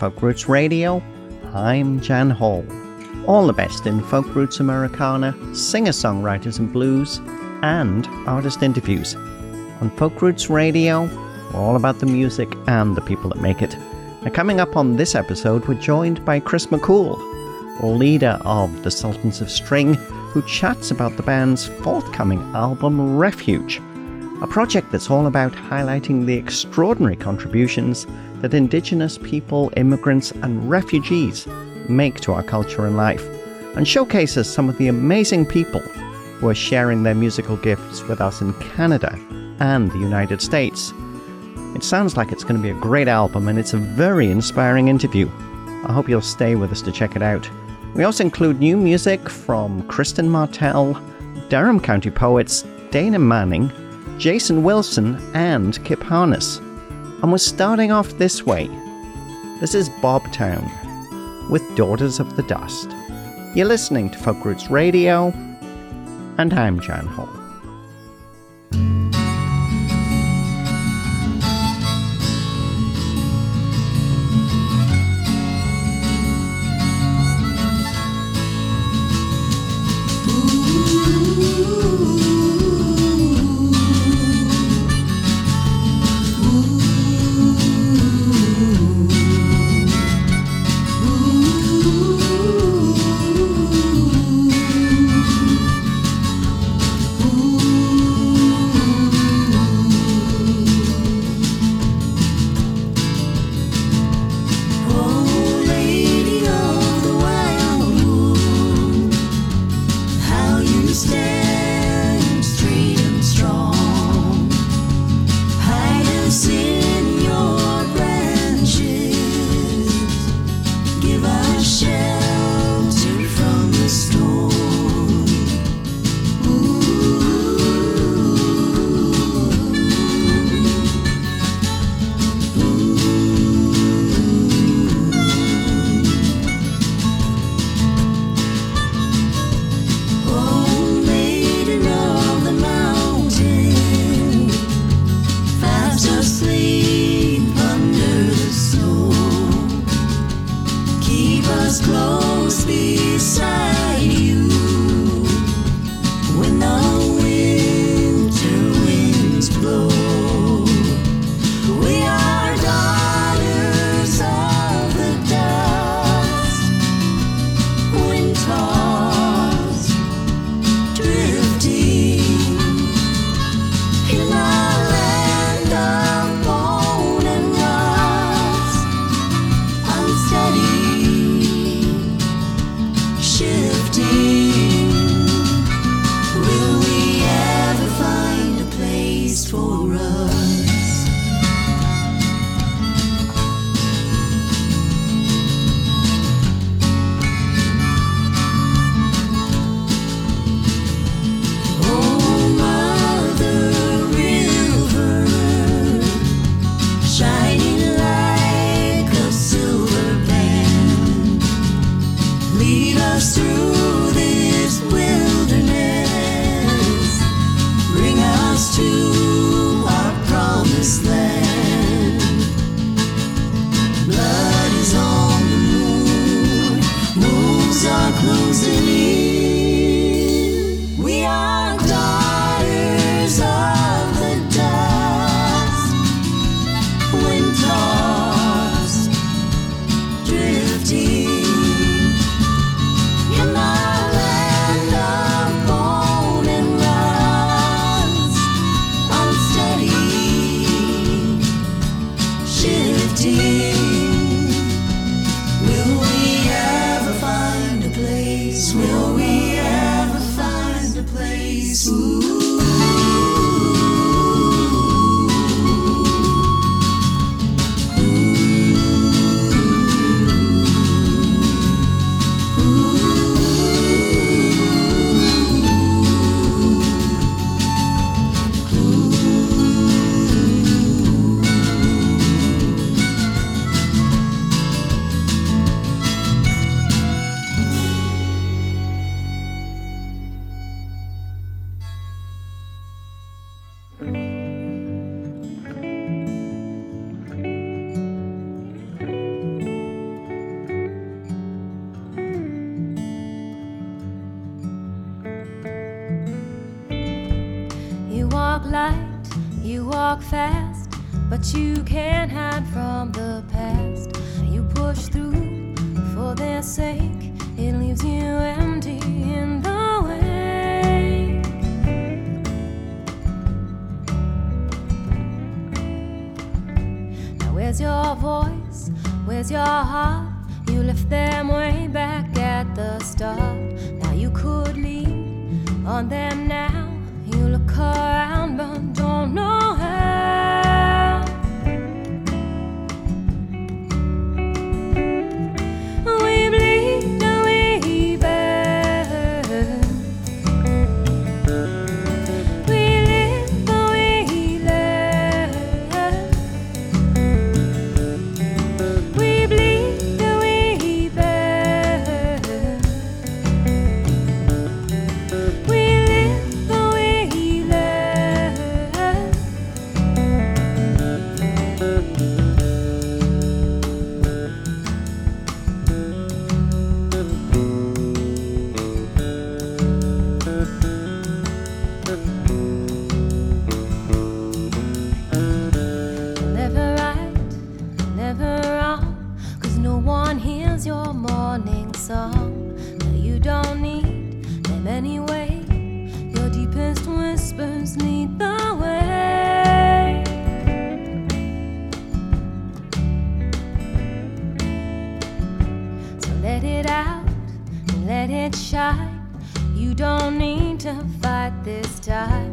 Folk Roots Radio. I'm Jan Hall. All the best in folk roots Americana, singer songwriters and blues, and artist interviews. On Folk Roots Radio, we're all about the music and the people that make it. Now, coming up on this episode, we're joined by Chris McKhool, leader of the Sultans of String, who chats about the band's forthcoming album Refuge, a project that's all about highlighting the extraordinary contributions that Indigenous people, immigrants, and refugees make to our culture and life, and showcases some of the amazing people who are sharing their musical gifts with us in Canada and the United States. It sounds like it's going to be a great album, and it's a very inspiring interview. I hope you'll stay with us to check it out. We also include new music from Kristen Martell, Durham County Poets, Dana Manning, Jason Wilson, and Kip Harness. And we're starting off this way. This is Bobtown with Daughters of the Dust. You're listening to Folk Roots Radio, and I'm Jan Hall. Fast, but you can't hide from the past. You push through for their sake, it leaves you empty in the way. Now, where's your voice? Where's your heart? You left them way back at the start. Now you could lean on them now. You look around but don't know how. Time.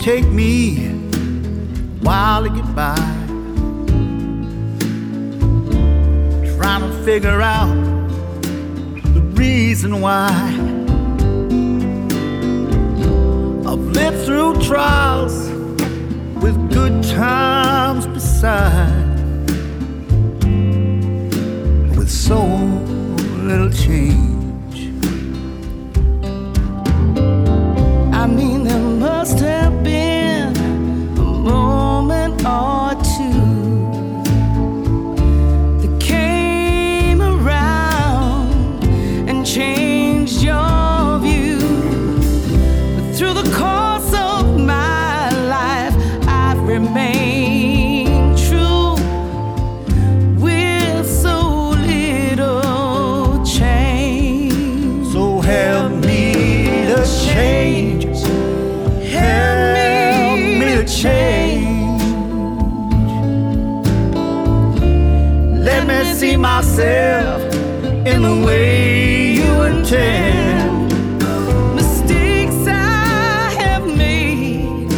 Take me a while to get by. Trying to figure out the reason why. I've lived through trials with good times beside. With so little change. The way you intend. Mistakes I have made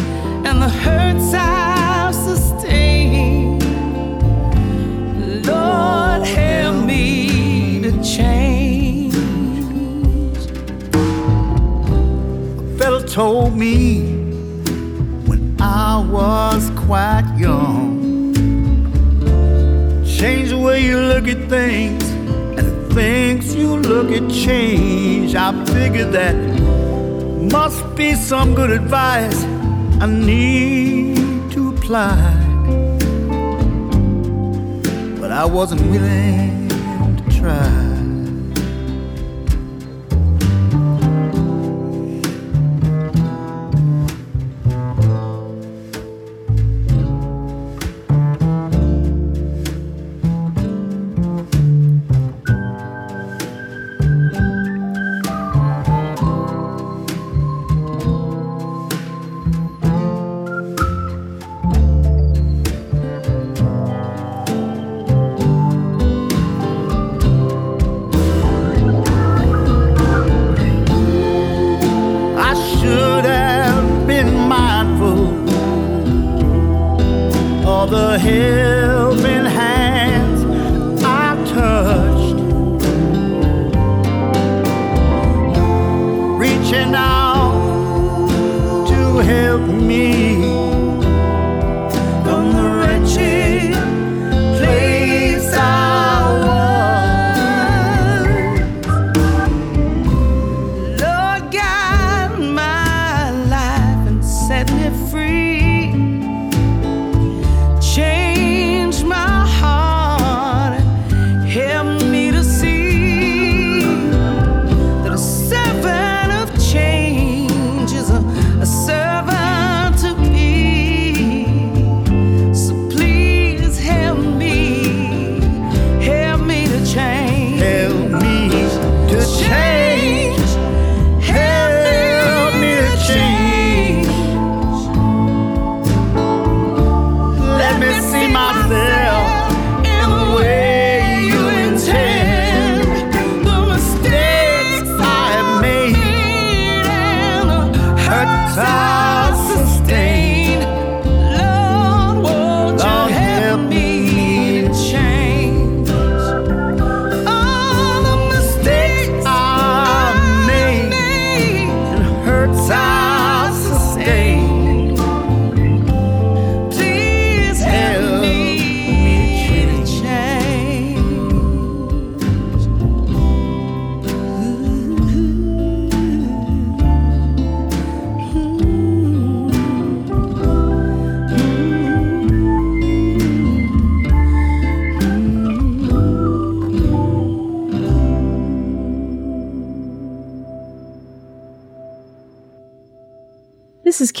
and the hurts I've sustained. Lord, help me to change. A fella told me when I was quite young. Change the way you look at things the you look at change. I figured that must be some good advice I need to apply. But I wasn't willing to try.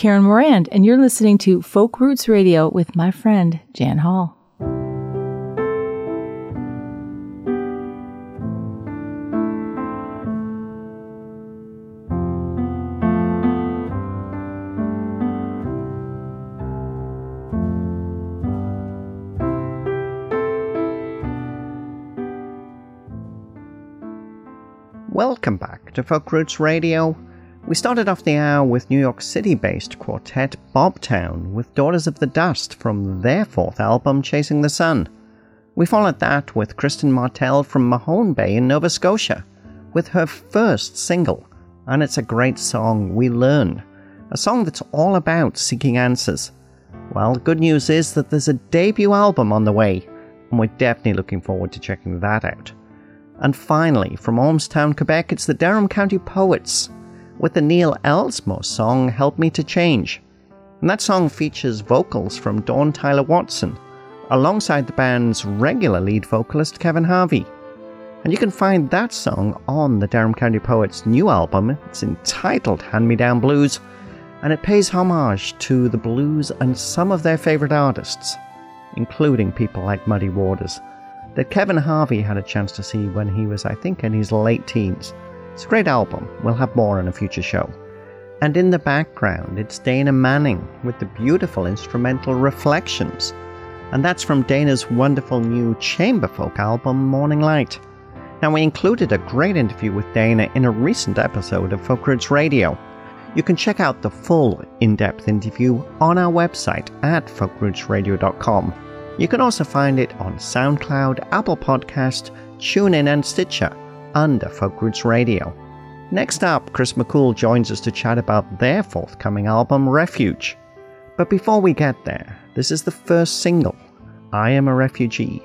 Karen Morand, and you're listening to Folk Roots Radio with my friend Jan Hall. Welcome back to Folk Roots Radio. We started off the hour with New York City based quartet Bobtown with Daughters of the Dust from their fourth album, Chasing the Sun. We followed that with Kristen Martell from Mahone Bay in Nova Scotia with her first single, and it's a great song, We Learn, a song that's all about seeking answers. Well, good news is that there's a debut album on the way, and we're definitely looking forward to checking that out. And finally, from Ormstown, Quebec, it's the Durham County Poets with the Neil Elsmore song Help Me to Change. And that song features vocals from Dawn Tyler Watson, alongside the band's regular lead vocalist Kevin Harvey. And you can find that song on the Durham County Poets' new album. It's entitled Hand Me Down Blues, and it pays homage to the blues and some of their favourite artists, including people like Muddy Waters, that Kevin Harvey had a chance to see when he was, I think, in his late teens. It's a great album. We'll have more in a future show. And in the background, it's Dana Manning with the beautiful instrumental Reflections. and that's from Dana's wonderful new chamber folk album, Morning Light. Now, we included a great interview with Dana in a recent episode of Folk Roots Radio. You can check out the full in depth interview on our website at folkrootsradio.com. You can also find it on SoundCloud, Apple Podcast, TuneIn, and Stitcher under Folk Roots Radio. Next up, Chris McKhool joins us to chat about their forthcoming album, Refuge. But before we get there, this is the first single, I Am a Refugee,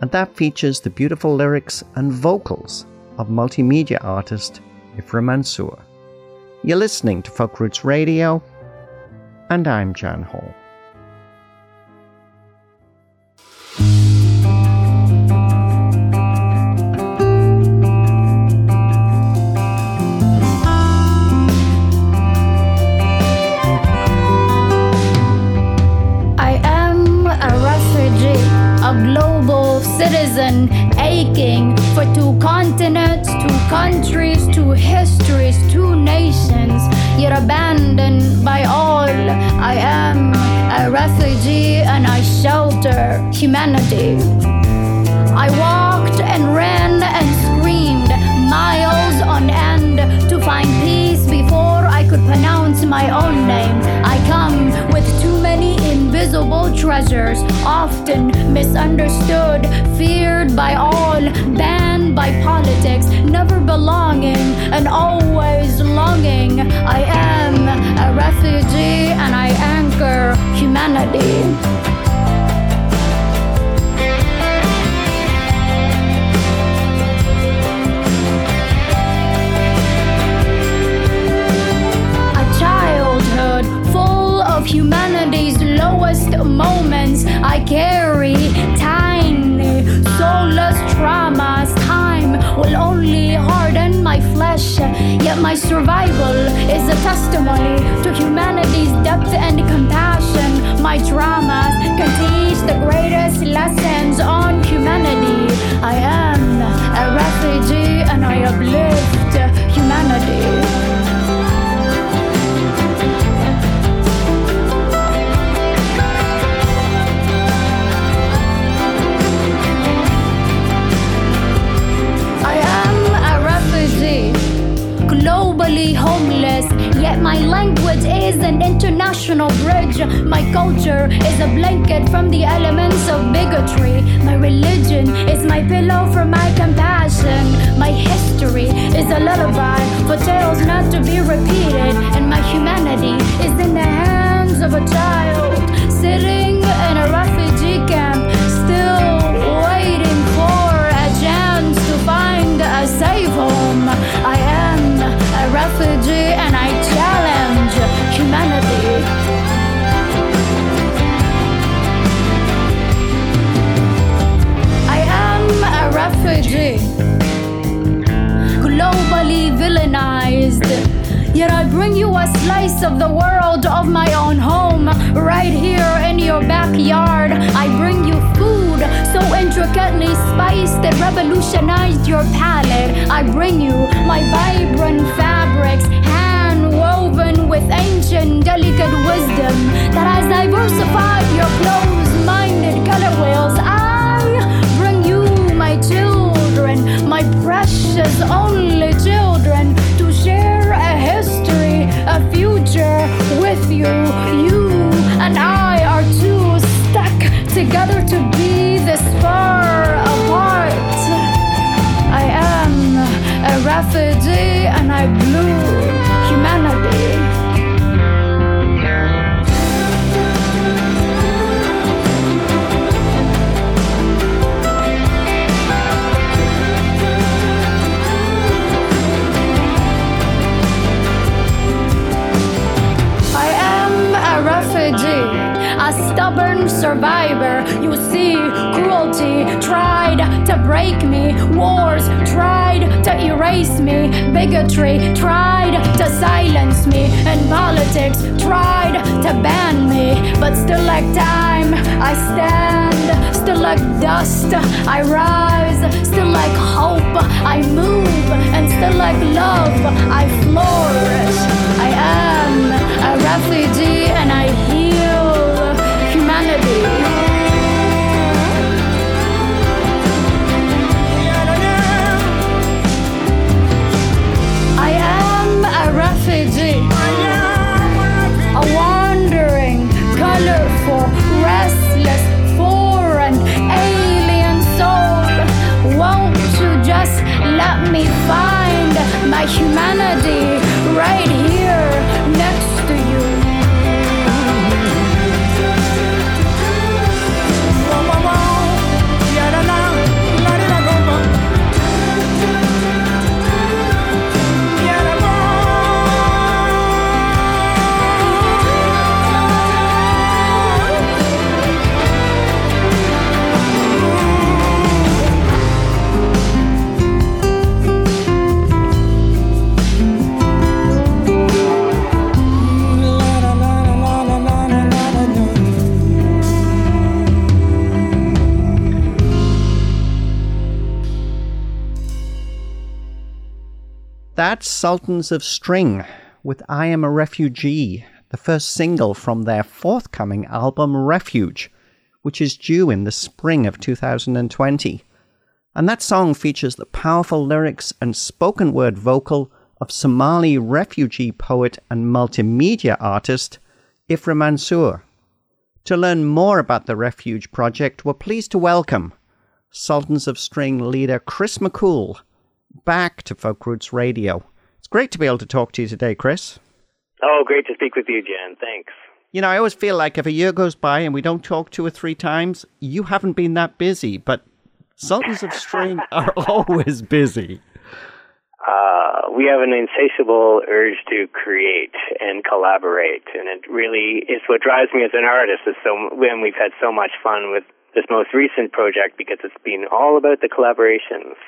and that features the beautiful lyrics and vocals of multimedia artist Ifrah Mansour. You're listening to Folk Roots Radio, and I'm Jan Hall. Aching for two continents, two countries, two histories, two nations, yet abandoned by all. I am a refugee and I shelter humanity. I walked and ran and screamed miles on end to find peace before I could pronounce my own name. Many invisible treasures, often misunderstood, feared by all, banned by politics, never belonging and always longing. I am a refugee and I anchor humanity. Humanity's lowest moments I carry tiny, soulless traumas. Time will only harden my flesh, yet my survival is a testimony to humanity's depth and compassion. My dramas can teach the greatest lessons on humanity. I am a refugee and I uplift humanity. Globally homeless. Yet my language is an international bridge. My culture is a blanket from the elements of bigotry. My religion is my pillow for my compassion. My history is a lullaby for tales not to be repeated. And my humanity is in the hands of a child sitting in a refugee camp, still waiting for a chance to find a safe home. I refugee and I challenge humanity. I am a refugee, globally villainized. Yet I bring you a slice of the world of my own home, right here in your backyard. I bring you food so intricately spiced that revolutionized your palate. I bring you my vibrant fabrics, hand woven with ancient, delicate wisdom that has diversified your closed minded color wheels. I bring you my children, my precious only children, to share a history, a future with you. You and I together to be this far apart. I am a refugee and I blew humanity. I am a refugee, a stubborn survivor. You see, cruelty tried to break me, wars tried to erase me, bigotry tried to silence me, and politics tried to ban me. But still, like time, I stand, still like dust, I rise, still like hope, I move, and still like love, I flourish. I am a refugee and I Fiji. A wandering, colorful, restless, foreign, alien soul. Won't you just let me find my humanity right here? That's Sultans of String with I Am a Refugee, the first single from their forthcoming album Refuge, which is due in the spring of 2020. And that song features the powerful lyrics and spoken word vocal of Somali refugee poet and multimedia artist Ifrah Mansour. To learn more about the Refuge project, we're pleased to welcome Sultans of String leader Chris McKhool back to Folk Roots Radio. It's great to be able to talk to you today, Chris. Oh, great to speak with you, Jan. Thanks. You know, I always feel like if a year goes by and we don't talk two or three times, you haven't been that busy, but Sultans of String are always busy. Uh, we have an insatiable urge to create and collaborate, and it really is what drives me as an artist. Is so when we've had so much fun with this most recent project because it's been all about the collaborations.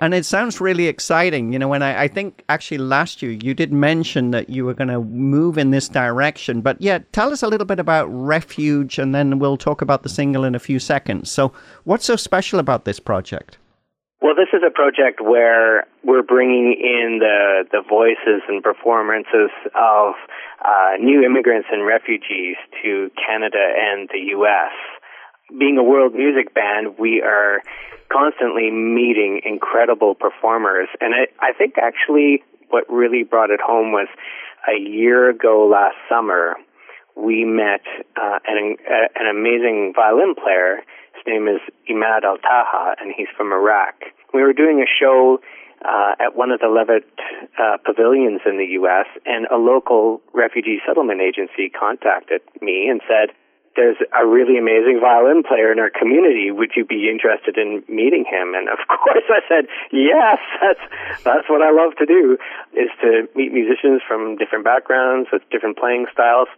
And it sounds really exciting. You know, when I, I think actually last year you did mention that you were going to move in this direction. But yeah, tell us a little bit about Refuge and then we'll talk about the single in a few seconds. So, what's so special about this project? Well, this is a project where we're bringing in the, the voices and performances of uh, new immigrants and refugees to Canada and the U.S being a world music band, we are constantly meeting incredible performers. And I, think actually what really brought it home was a year ago last summer, we met uh, an, uh, an amazing violin player. His name is Imad Al Taha, and he's from Iraq. We were doing a show uh, at one of the Levitt uh, pavilions in the U.S., and a local refugee settlement agency contacted me and said, there's a really amazing violin player in our community. Would you be interested in meeting him? And of course I said, yes, that's, that's what I love to do is to meet musicians from different backgrounds with different playing styles.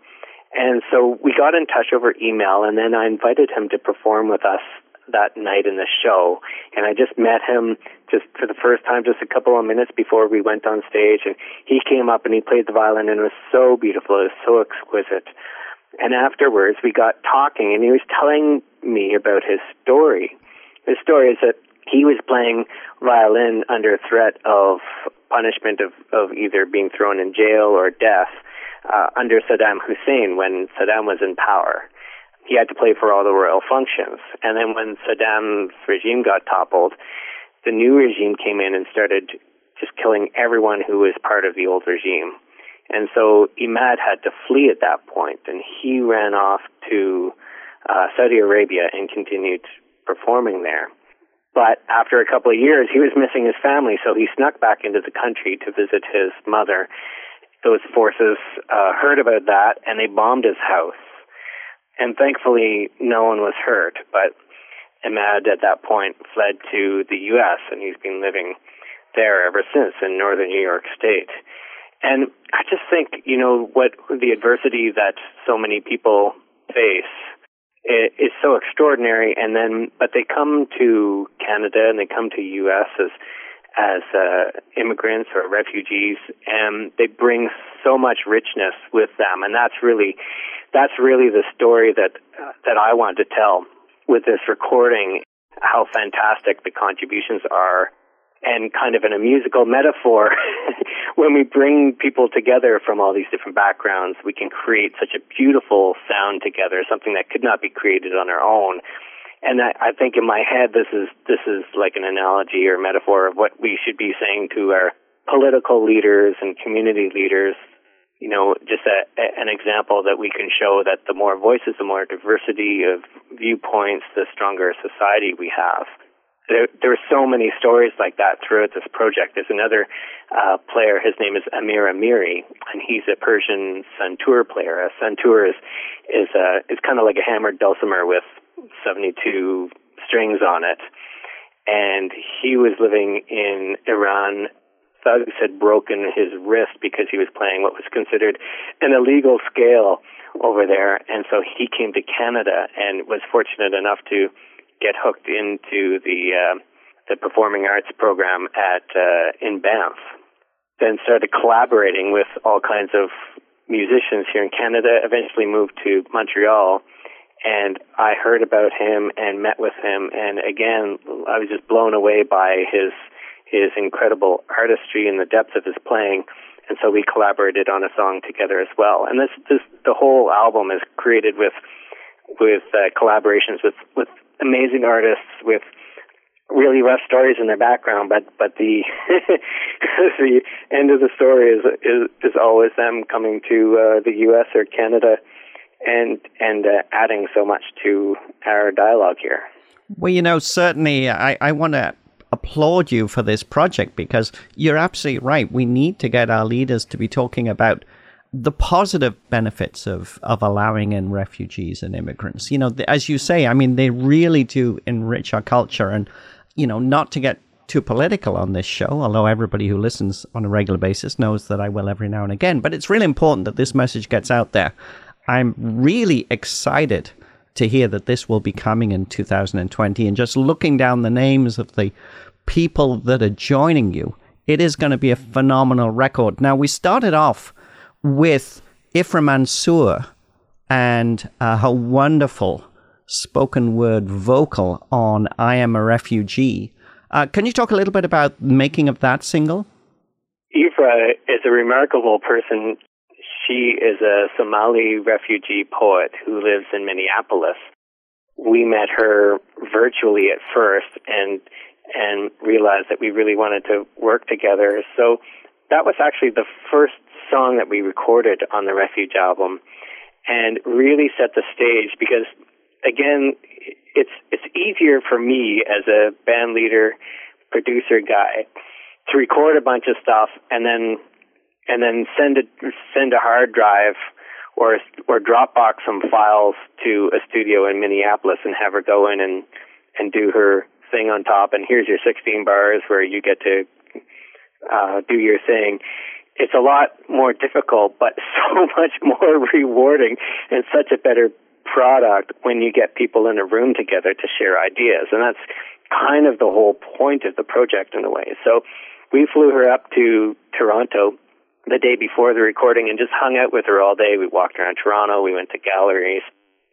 And so we got in touch over email and then I invited him to perform with us that night in the show. And I just met him just for the first time, just a couple of minutes before we went on stage. And he came up and he played the violin and it was so beautiful. It was so exquisite. And afterwards, we got talking, and he was telling me about his story. His story is that he was playing violin under threat of punishment of, of either being thrown in jail or death uh, under Saddam Hussein when Saddam was in power. He had to play for all the royal functions. And then when Saddam's regime got toppled, the new regime came in and started just killing everyone who was part of the old regime. And so Imad had to flee at that point, and he ran off to uh, Saudi Arabia and continued performing there. But after a couple of years, he was missing his family, so he snuck back into the country to visit his mother. Those forces uh, heard about that, and they bombed his house. And thankfully, no one was hurt. But Imad, at that point, fled to the U.S., and he's been living there ever since in northern New York State. And I just think, you know, what the adversity that so many people face is so extraordinary. And then, but they come to Canada and they come to U.S. as as uh, immigrants or refugees, and they bring so much richness with them. And that's really, that's really the story that uh, that I want to tell with this recording. How fantastic the contributions are and kind of in a musical metaphor, when we bring people together from all these different backgrounds, we can create such a beautiful sound together, something that could not be created on our own. And I, I think in my head, this is this is like an analogy or metaphor of what we should be saying to our political leaders and community leaders. You know, just a, a, an example that we can show that the more voices, the more diversity of viewpoints, the stronger society we have there, there are so many stories like that throughout this project. There's another uh, player. His name is Amir Amiri, and he's a Persian santur player. A santur is is uh, is kind of like a hammered dulcimer with 72 strings on it. And he was living in Iran. Thugs had broken his wrist because he was playing what was considered an illegal scale over there, and so he came to Canada and was fortunate enough to get hooked into the uh, the performing arts program at uh, in Banff. Then started collaborating with all kinds of musicians here in Canada. Eventually moved to Montreal, and I heard about him and met with him. And again, I was just blown away by his his incredible artistry and the depth of his playing. And so we collaborated on a song together as well. And this, this the whole album is created with with uh, collaborations with with amazing artists with really rough stories in their background, but but the the end of the story is is is always them coming to uh, the U.S. or Canada and and uh, adding so much to our dialogue here. Well, you know, certainly I, I want to applaud you for this project because you're absolutely right. We need to get our leaders to be talking about the positive benefits of, of allowing in refugees and immigrants. You know, as you say, I mean, they really do enrich our culture. And, you know, not to get too political on this show, although everybody who listens on a regular basis knows that I will every now and again, but it's really important that this message gets out there. I'm really excited to hear that this will be coming in 2020 and just looking down the names of the people that are joining you, it is going to be a phenomenal record. Now, we started off with Ifrah Mansour and uh, her wonderful spoken word vocal on I Am a Refugee. Uh, can you talk a little bit about making of that single? Ifrah is a remarkable person. She is a Somali refugee poet who lives in Minneapolis. We met her virtually at first and and realized that we really wanted to work together. So that was actually the first song that we recorded on the Refuge album and really set the stage because again it's it's easier for me as a band leader producer guy to record a bunch of stuff and then and then send it send a hard drive or or Dropbox some files to a studio in Minneapolis and have her go in and and do her thing on top. And here's your 16 bars where you get to uh, do your thing it's a lot more difficult, but so much more rewarding and such a better product when you get people in a room together to share ideas. And that's kind of the whole point of the project in a way. So we flew her up to Toronto the day before the recording and just hung out with her all day. We walked around Toronto. We went to galleries.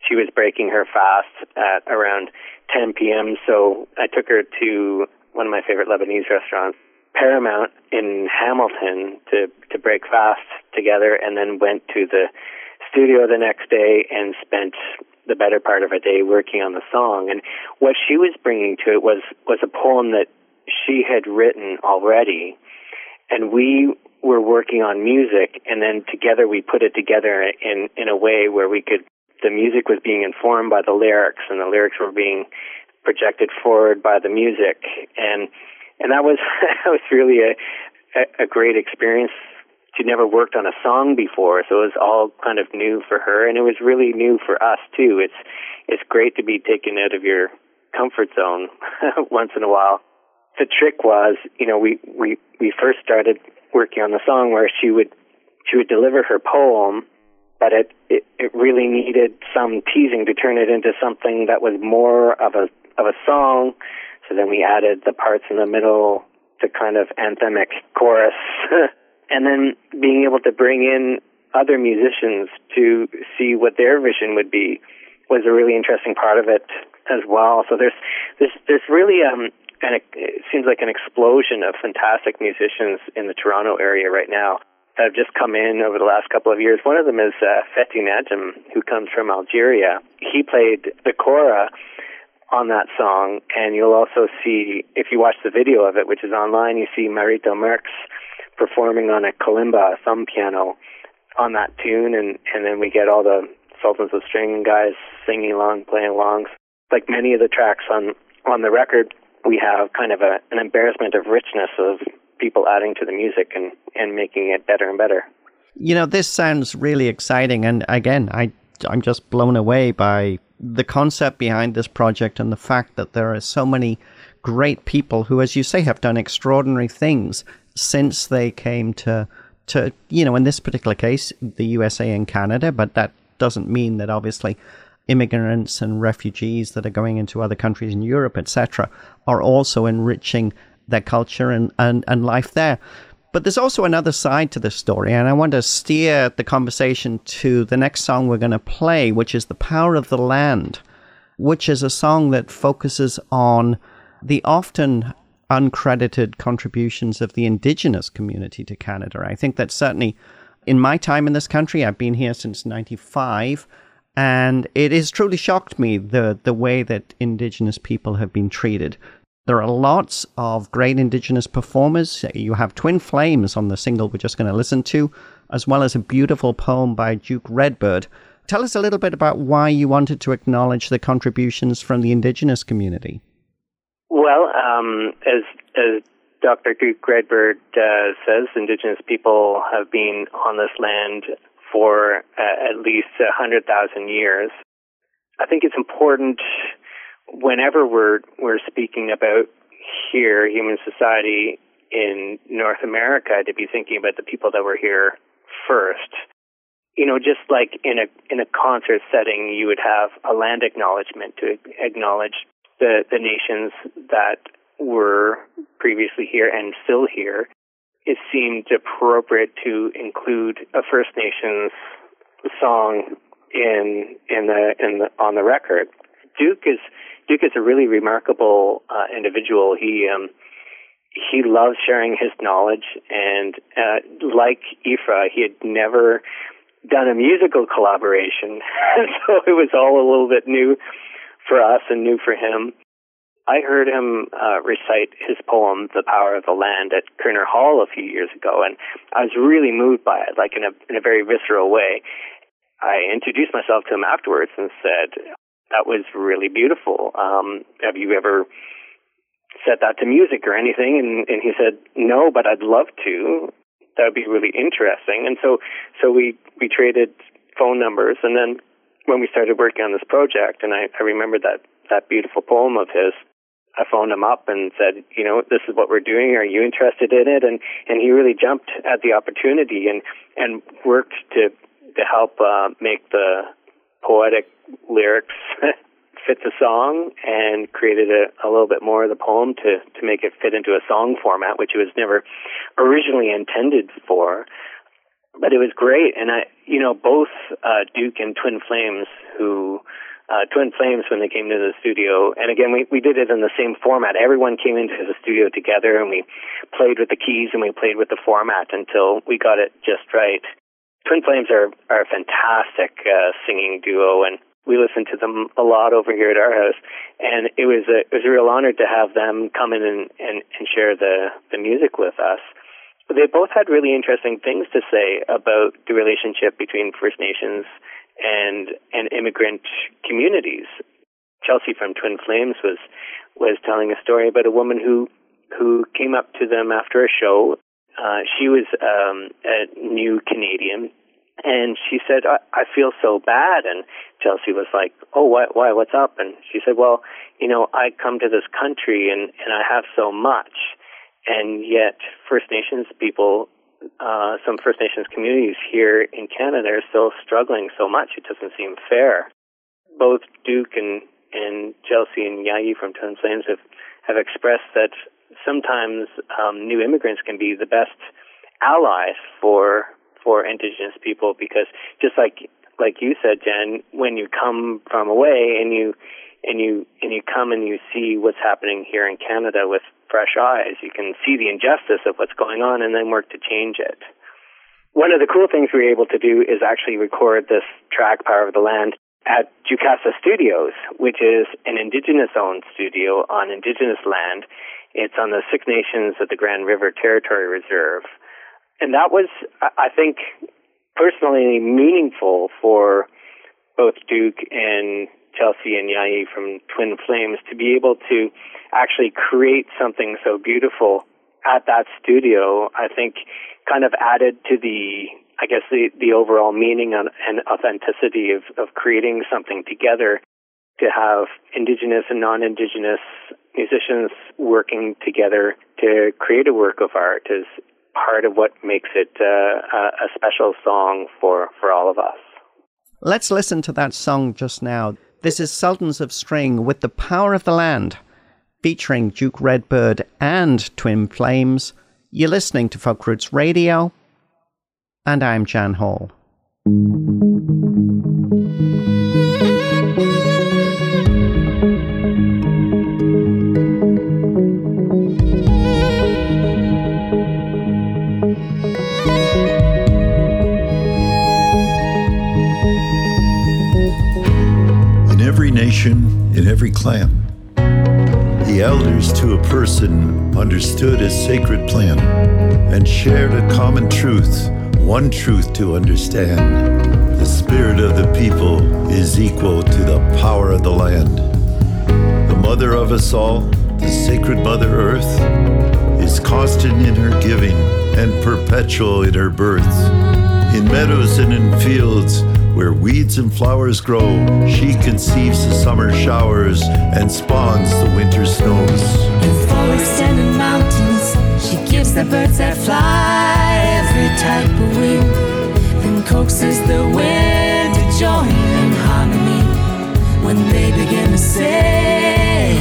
She was breaking her fast at around 10 p.m. So I took her to one of my favorite Lebanese restaurants Paramount in Hamilton to to break fast together, and then went to the studio the next day and spent the better part of a day working on the song. And what she was bringing to it was was a poem that she had written already, and we were working on music, and then together we put it together in in a way where we could. The music was being informed by the lyrics, and the lyrics were being projected forward by the music, and and that was that was really a, a great experience. She'd never worked on a song before, so it was all kind of new for her, and it was really new for us too. It's it's great to be taken out of your comfort zone once in a while. The trick was, you know, we we we first started working on the song where she would she would deliver her poem, but it, it it really needed some teasing to turn it into something that was more of a of a song so then we added the parts in the middle to kind of anthemic chorus. and then being able to bring in other musicians to see what their vision would be was a really interesting part of it as well. So there's there's there's really um and it seems like an explosion of fantastic musicians in the Toronto area right now that have just come in over the last couple of years. One of them is uh, Fethi Nadjem, who comes from Algeria. He played the kora on that song, and you'll also see, if you watch the video of it, which is online, you see Marito Marques performing on a kalimba, a thumb piano, on that tune, and, and then we get all the Sultans of String guys singing along, playing along. Like many of the tracks on, on the record, we have kind of a, an embarrassment of richness of people adding to the music and, and making it better and better. You know, this sounds really exciting, and again, I I'm just blown away by the concept behind this project and the fact that there are so many great people who, as you say, have done extraordinary things since they came to, to you know, in this particular case, the USA and Canada, but that doesn't mean that obviously immigrants and refugees that are going into other countries in Europe, etc., are also enriching their culture and, and, and life there. But there's also another side to this story, and I want to steer the conversation to the next song we're going to play, which is The Power of the Land, which is a song that focuses on the often uncredited contributions of the indigenous community to Canada. I think that certainly in my time in this country, I've been here since 95, and it has truly shocked me the, the way that indigenous people have been treated. There are lots of great indigenous performers. You have Twin Flames on the single we're just going to listen to, as well as a beautiful poem by Duke Redbird. Tell us a little bit about why you wanted to acknowledge the contributions from the indigenous community. Well, um, as as Dr. Duke Redbird uh, says, Indigenous people have been on this land for uh, at least a hundred thousand years. I think it's important whenever we're we're speaking about here human society in North America to be thinking about the people that were here first. You know, just like in a in a concert setting, you would have a land acknowledgement to acknowledge the the nations that were previously here and still here. It seemed appropriate to include a First Nations song in in the in the on the record. Duke is Duke is a really remarkable uh, individual. He um, he loves sharing his knowledge, and uh, like Ifrah, he had never done a musical collaboration, so it was all a little bit new for us and new for him. I heard him uh, recite his poem "The Power of the Land" at Koerner Hall a few years ago, and I was really moved by it, like in a in a very visceral way. I introduced myself to him afterwards and said, that was really beautiful. Um, have you ever set that to music or anything? And, and he said, no, but I'd love to. That would be really interesting. And so, so we, we traded phone numbers. And then when we started working on this project, and I, I remember that, that beautiful poem of his, I phoned him up and said, you know, this is what we're doing. Are you interested in it? And, and he really jumped at the opportunity and, and worked to, to help, uh, make the, poetic lyrics fit the song and created a, a little bit more of the poem to, to make it fit into a song format, which it was never originally intended for. But it was great. And I, you know, both uh, Duke and Twin Flames, who, uh, Twin Flames, when they came to the studio, and again, we, we did it in the same format. Everyone came into the studio together and we played with the keys and we played with the format until we got it just right. Twin Flames are, are a fantastic uh, singing duo, and we listen to them a lot over here at our house. And it was a it was a real honor to have them come in and, and, and share the, the music with us. They both had really interesting things to say about the relationship between First Nations and and immigrant communities. Chelsea from Twin Flames was was telling a story about a woman who who came up to them after a show uh, she was um, a new Canadian, and she said, I, "I feel so bad." And Chelsea was like, "Oh, why? Why? What's up?" And she said, "Well, you know, I come to this country and and I have so much, and yet First Nations people." Uh, some First Nations communities here in Canada are still struggling so much. It doesn't seem fair. Both Duke and and Chelsea and Jaaji from Twin have have expressed that sometimes um, new immigrants can be the best allies for for indigenous people because just like like you said, Jen, when you come from away and you and you and you come and you see what's happening here in Canada with fresh eyes, you can see the injustice of what's going on and then work to change it. One of the cool things we were able to do is actually record this track, Power of the Land, at Jukasa Studios, which is an indigenous owned studio on indigenous land it's on the Six Nations of the Grand River Territory Reserve. And that was, I think, personally meaningful for both Duke and Chelsea and Jaaji from Twin Flames to be able to actually create something so beautiful at that studio, I think kind of added to the, I guess, the, the overall meaning and authenticity of, of creating something together to have indigenous and non-indigenous musicians working together to create a work of art is part of what makes it uh, a special song for, for all of us. Let's listen to that song just now. This is Sultans of String with the Power of the Land, featuring Duke Redbird and Twin Flames. You're listening to Folk Roots Radio, and I'm Jan Hall. Clan. The elders to a person understood a sacred plan and shared a common truth, one truth to understand. The spirit of the people is equal to the power of the land. The mother of us all, the sacred Mother Earth, is constant in her giving and perpetual in her birth. In meadows and in fields, where weeds and flowers grow, she conceives the summer showers and spawns the winter snows. In forests and in mountains, she gives the birds that fly every type of wing, then coaxes the wind to join in harmony when they begin to sing.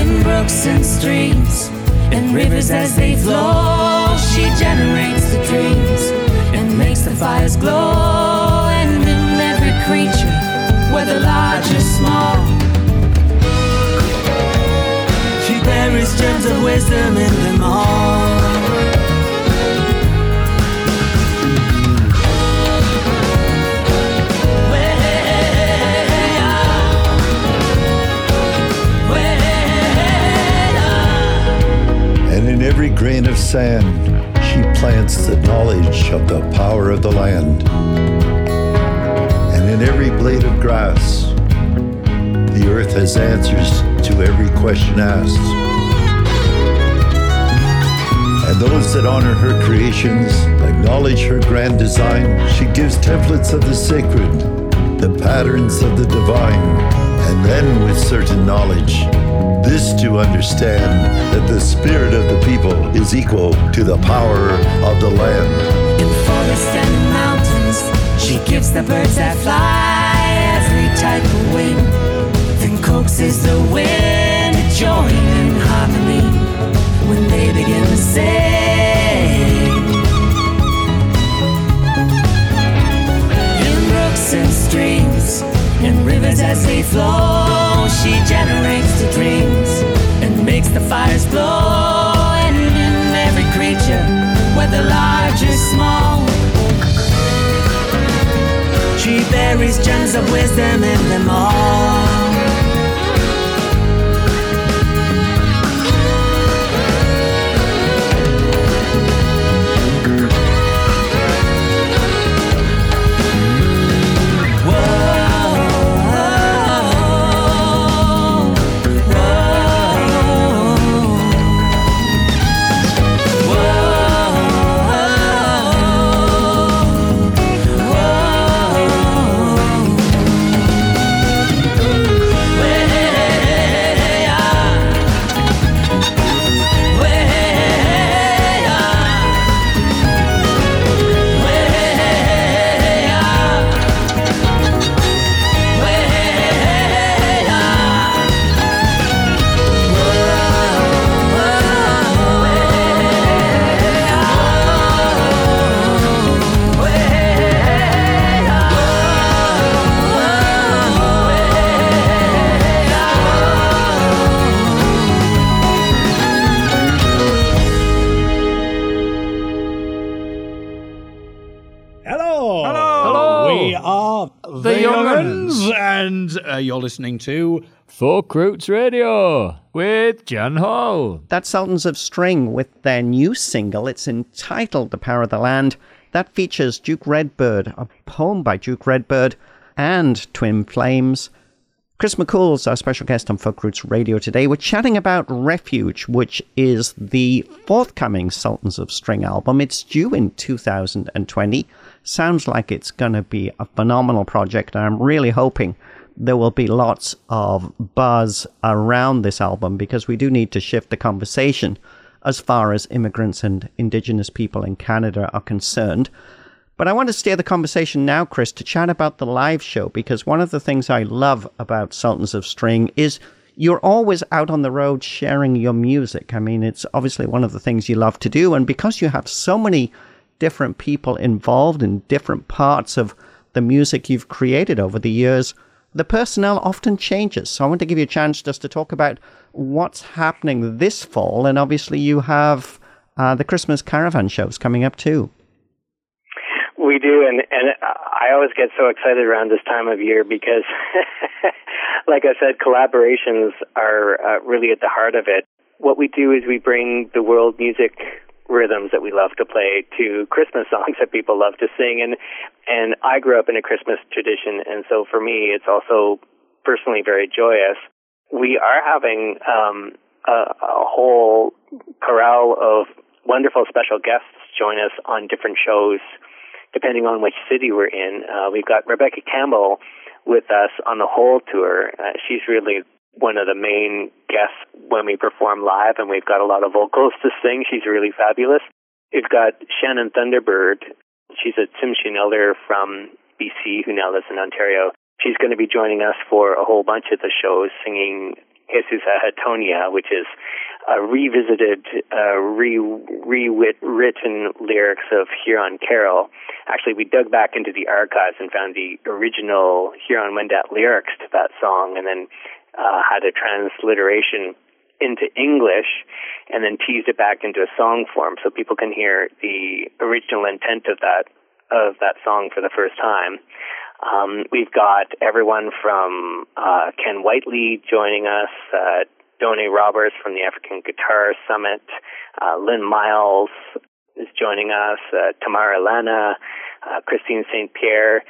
In brooks and streams, and rivers as they flow, she generates the dreams and makes the fires glow. And in every creature, whether large or small, she buries gems of wisdom in them all. And in every grain of sand, plants the knowledge of the power of the land. And in every blade of grass, the earth has answers to every question asked. And those that honor her creations acknowledge her grand design. She gives templates of the sacred, the patterns of the divine, and then with certain knowledge, this to understand that the spirit of the people is equal to the power of the land. In forests and in mountains, she gives the birds that fly every type of wing, then coaxes the wind to join in harmony when they begin to sing. And rivers as they flow, she generates the dreams and makes the fires glow. And in every creature, whether large or small, she buries gems of wisdom in them all. Listening to Folk Roots Radio with Jan Hall. That's Sultans of String with their new single. It's entitled The Power of the Land. That features Duke Redbird, a poem by Duke Redbird, and Twin Flames. Chris McKhool's our special guest on Folk Roots Radio today. We're chatting about Refuge, which is the forthcoming Sultans of String album. It's due in 2020. Sounds like it's going to be a phenomenal project, and I'm really hoping there will be lots of buzz around this album because we do need to shift the conversation as far as immigrants and Indigenous people in Canada are concerned. But I want to steer the conversation now, Chris, to chat about the live show because one of the things I love about Sultans of String is you're always out on the road sharing your music. I mean, it's obviously one of the things you love to do. And because you have so many different people involved in different parts of the music you've created over the years, the personnel often changes. So I want to give you a chance just to talk about what's happening this fall. And obviously, you have uh, the Christmas caravan shows coming up too. We do, and and I always get so excited around this time of year because, like I said, collaborations are uh, really at the heart of it. What we do is we bring the world music rhythms that we love to play to Christmas songs that people love to sing, and and I grew up in a Christmas tradition, and so for me, it's also personally very joyous. We are having um, a, a whole corral of wonderful special guests join us on different shows depending on which city we're in. Uh, we've got Rebecca Campbell with us on the whole tour. Uh, she's really one of the main guests when we perform live, and we've got a lot of vocals to sing. She's really fabulous. We've got Shannon Thunderbird. She's a Tsimshian elder from BC who now lives in Ontario. She's going to be joining us for a whole bunch of the shows singing Jesous Ahatonhia, which is uh, revisited, uh, re rewritten lyrics of Huron Carol. Actually, we dug back into the archives and found the original Huron Wendat lyrics to that song, and then uh, had a transliteration into English, and then teased it back into a song form, so people can hear the original intent of that of that song for the first time. Um, we've got everyone from uh, Ken Whiteley joining us, uh, Donné Roberts from the African Guitar Summit, uh, Lynn Miles is joining us, uh, Tamar Ilana, uh, Christine St. Pierre,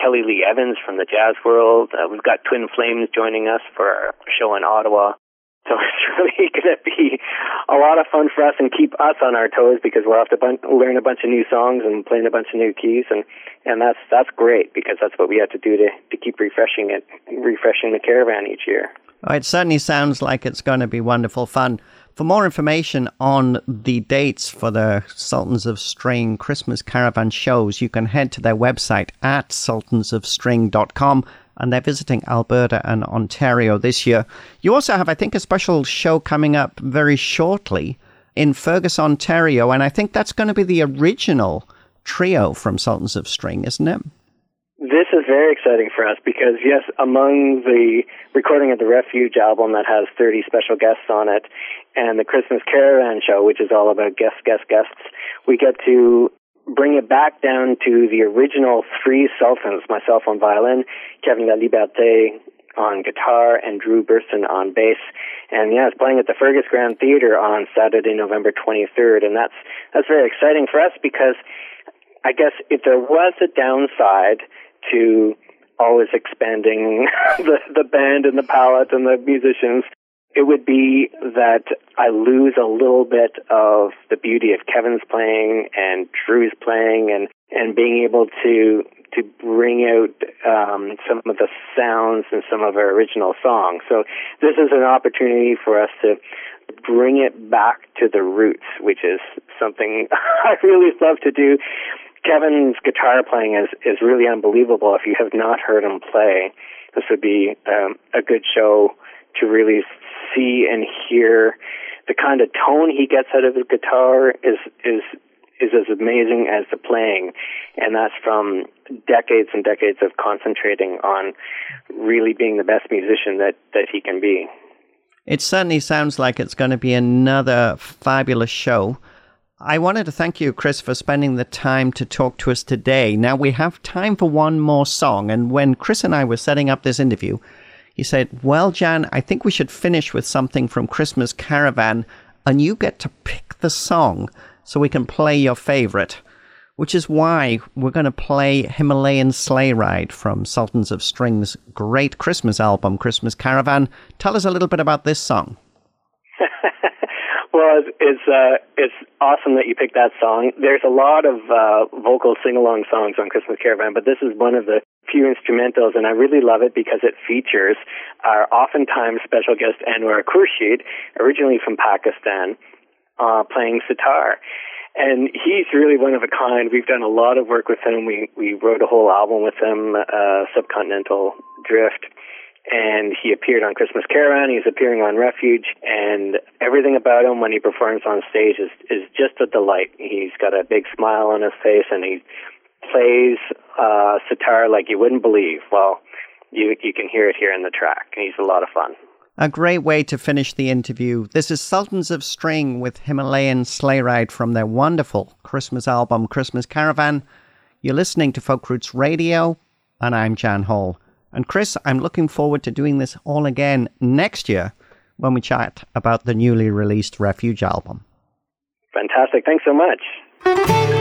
Kelly Lee Evans from the Jazz World. Uh, we've got Twin Flames joining us for our show in Ottawa. So it's really going to be a lot of fun for us and keep us on our toes because we'll have to bun- learn a bunch of new songs and play in a bunch of new keys and and that's that's great because that's what we have to do to to keep refreshing it, refreshing the caravan each year. Oh, it certainly sounds like it's going to be wonderful fun. For more information on the dates for the Sultans of String Christmas Caravan shows, you can head to their website at sultansofstring.com and they're visiting Alberta and Ontario this year. You also have, I think, a special show coming up very shortly in Fergus, Ontario, and I think that's going to be the original trio from Sultans of String, isn't it? This is very exciting for us because, yes, among the recording of the Refuge album that has 30 special guests on it, and the Christmas Caravan show, which is all about guests, guests, guests, we get to bring it back down to the original three Sultans, myself on violin, Kevin Laliberté on guitar, and Drew Birston on bass. And yeah, it's playing at the Fergus Grand Theatre on Saturday, November 23rd, and that's that's very exciting for us because I guess if there was a downside to always expanding the the band and the palette and the musicians. It would be that I lose a little bit of the beauty of Kevin's playing and Drew's playing and and being able to to bring out um, some of the sounds and some of our original songs. So this is an opportunity for us to bring it back to the roots, which is something I really love to do. Kevin's guitar playing is is really unbelievable. If you have not heard him play, this would be um, a good show to really see and hear the kind of tone he gets out of his guitar is is is as amazing as the playing, and that's from decades and decades of concentrating on really being the best musician that that he can be. It certainly sounds like it's going to be another fabulous show. I wanted to thank you, Chris, for spending the time to talk to us today. Now, we have time for one more song. And when Chris and I were setting up this interview, he said, Well, Jan, I think we should finish with something from Christmas Caravan, and you get to pick the song so we can play your favorite, which is why we're going to play Himalayan Sleigh Ride from Sultans of String's great Christmas album, Christmas Caravan. Tell us a little bit about this song. Well, it's uh, it's awesome that you picked that song. There's a lot of uh, vocal sing-along songs on Christmas Caravan, but this is one of the few instrumentals, and I really love it because it features our oftentimes special guest Anwar Khurshid, originally from Pakistan, uh, playing sitar. And he's really one of a kind. We've done a lot of work with him. We we wrote a whole album with him, uh, Subcontinental Drift and he appeared on Christmas Caravan. He's appearing on Refuge, and everything about him when he performs on stage is is just a delight. He's got a big smile on his face, and he plays uh, sitar like you wouldn't believe. Well, you you can hear it here in the track. He's a lot of fun. A great way to finish the interview. This is Sultans of String with Himalayan Sleigh Ride from their wonderful Christmas album, Christmas Caravan. You're listening to Folk Roots Radio, and I'm Jan Hall. And Chris, I'm looking forward to doing this all again next year when we chat about the newly released Refuge album. Fantastic. Thanks so much.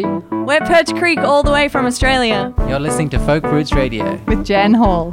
We're Perch Creek all the way from Australia. You're listening to Folk Roots Radio with Jen Hall.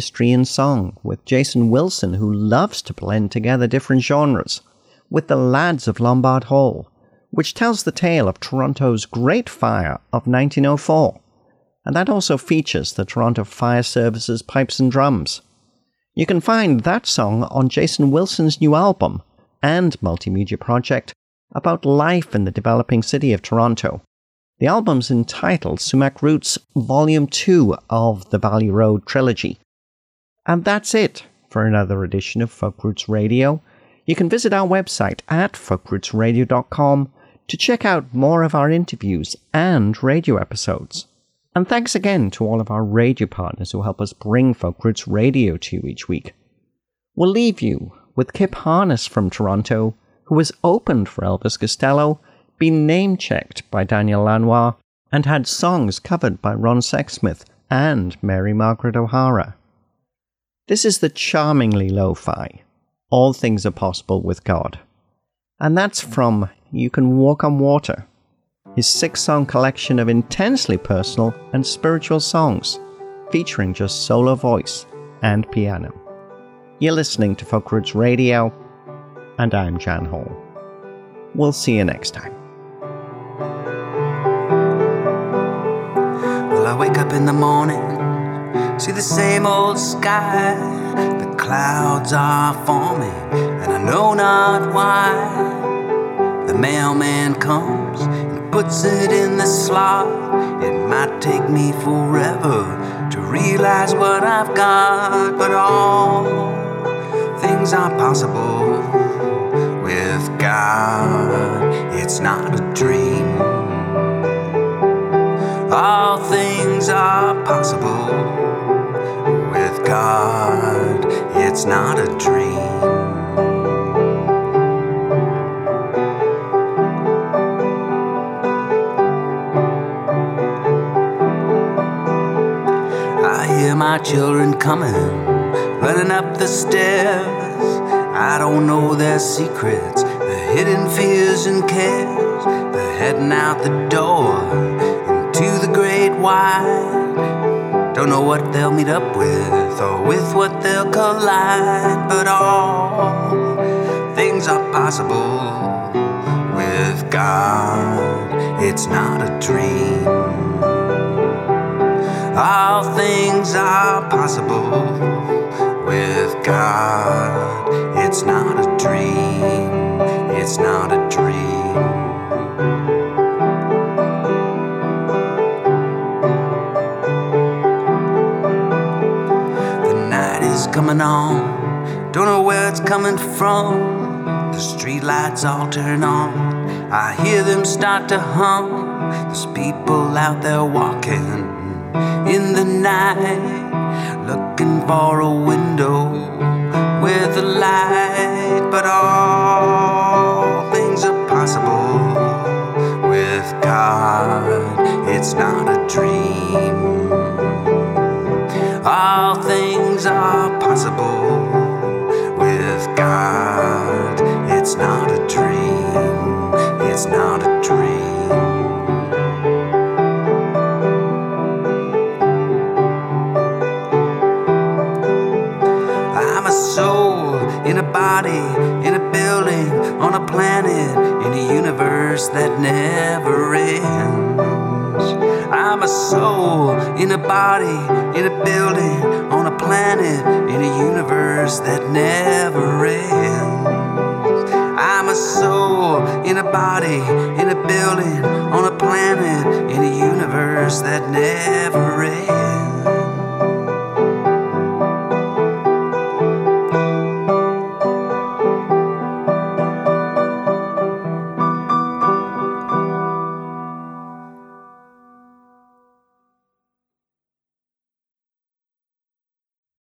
History in Song with Jason Wilson, who loves to blend together different genres, with the Lads of Lombard Hall, which tells the tale of Toronto's Great Fire of 1904. And that also features the Toronto Fire Service's pipes and drums. You can find that song on Jason Wilson's new album and multimedia project about life in the developing city of Toronto. The album's entitled Sumac Roots Volume 2 of the Valley Road Trilogy. And that's it for another edition of Folk Roots Radio. You can visit our website at folkrootsradio.com to check out more of our interviews and radio episodes. And thanks again to all of our radio partners who help us bring Folk Roots Radio to you each week. We'll leave you with Kyp Harness from Toronto, who has opened for Elvis Costello been name checked by Daniel Lanois, and had songs covered by Ron Sexsmith and Mary Margaret O'Hara. This is the charmingly lo fi. All things are possible with God. And that's from You Can Walk on Water, his six song collection of intensely personal and spiritual songs, featuring just solo voice and piano. You're listening to Folk Roots Radio, and I'm Jan Hall. We'll see you next time. Well, I wake up in the morning, see the same old sky. The clouds are forming, and I know not why. The mailman comes and puts it in the slot. It might take me forever to realize what I've got, but all things are possible with God. It's not a dream. All things are possible God. It's not a dream. I hear my children coming, running up the stairs. I don't know their secrets, their hidden fears and cares. They're heading out the door into the great wide. Don't know what they'll meet up with or with what they'll collide, but all things are possible with God. It's not a dream. All things are possible with God. It's not a dream. It's not a dream. Coming on. Don't know where it's coming from. The street lights all turn on. I hear them start to hum. There's people out there walking in the night, looking for a window with a light. But all things are possible with God. It's not a dream. All things are with God. It's not a dream. it's not a dream. I'm a soul in a body, in a building, on a planet, in a universe that never ends. I'm a soul in a body, in a building, on a planet, in a universe that never ends. I'm a soul in a body, in a building, on a planet, in a universe that never ends.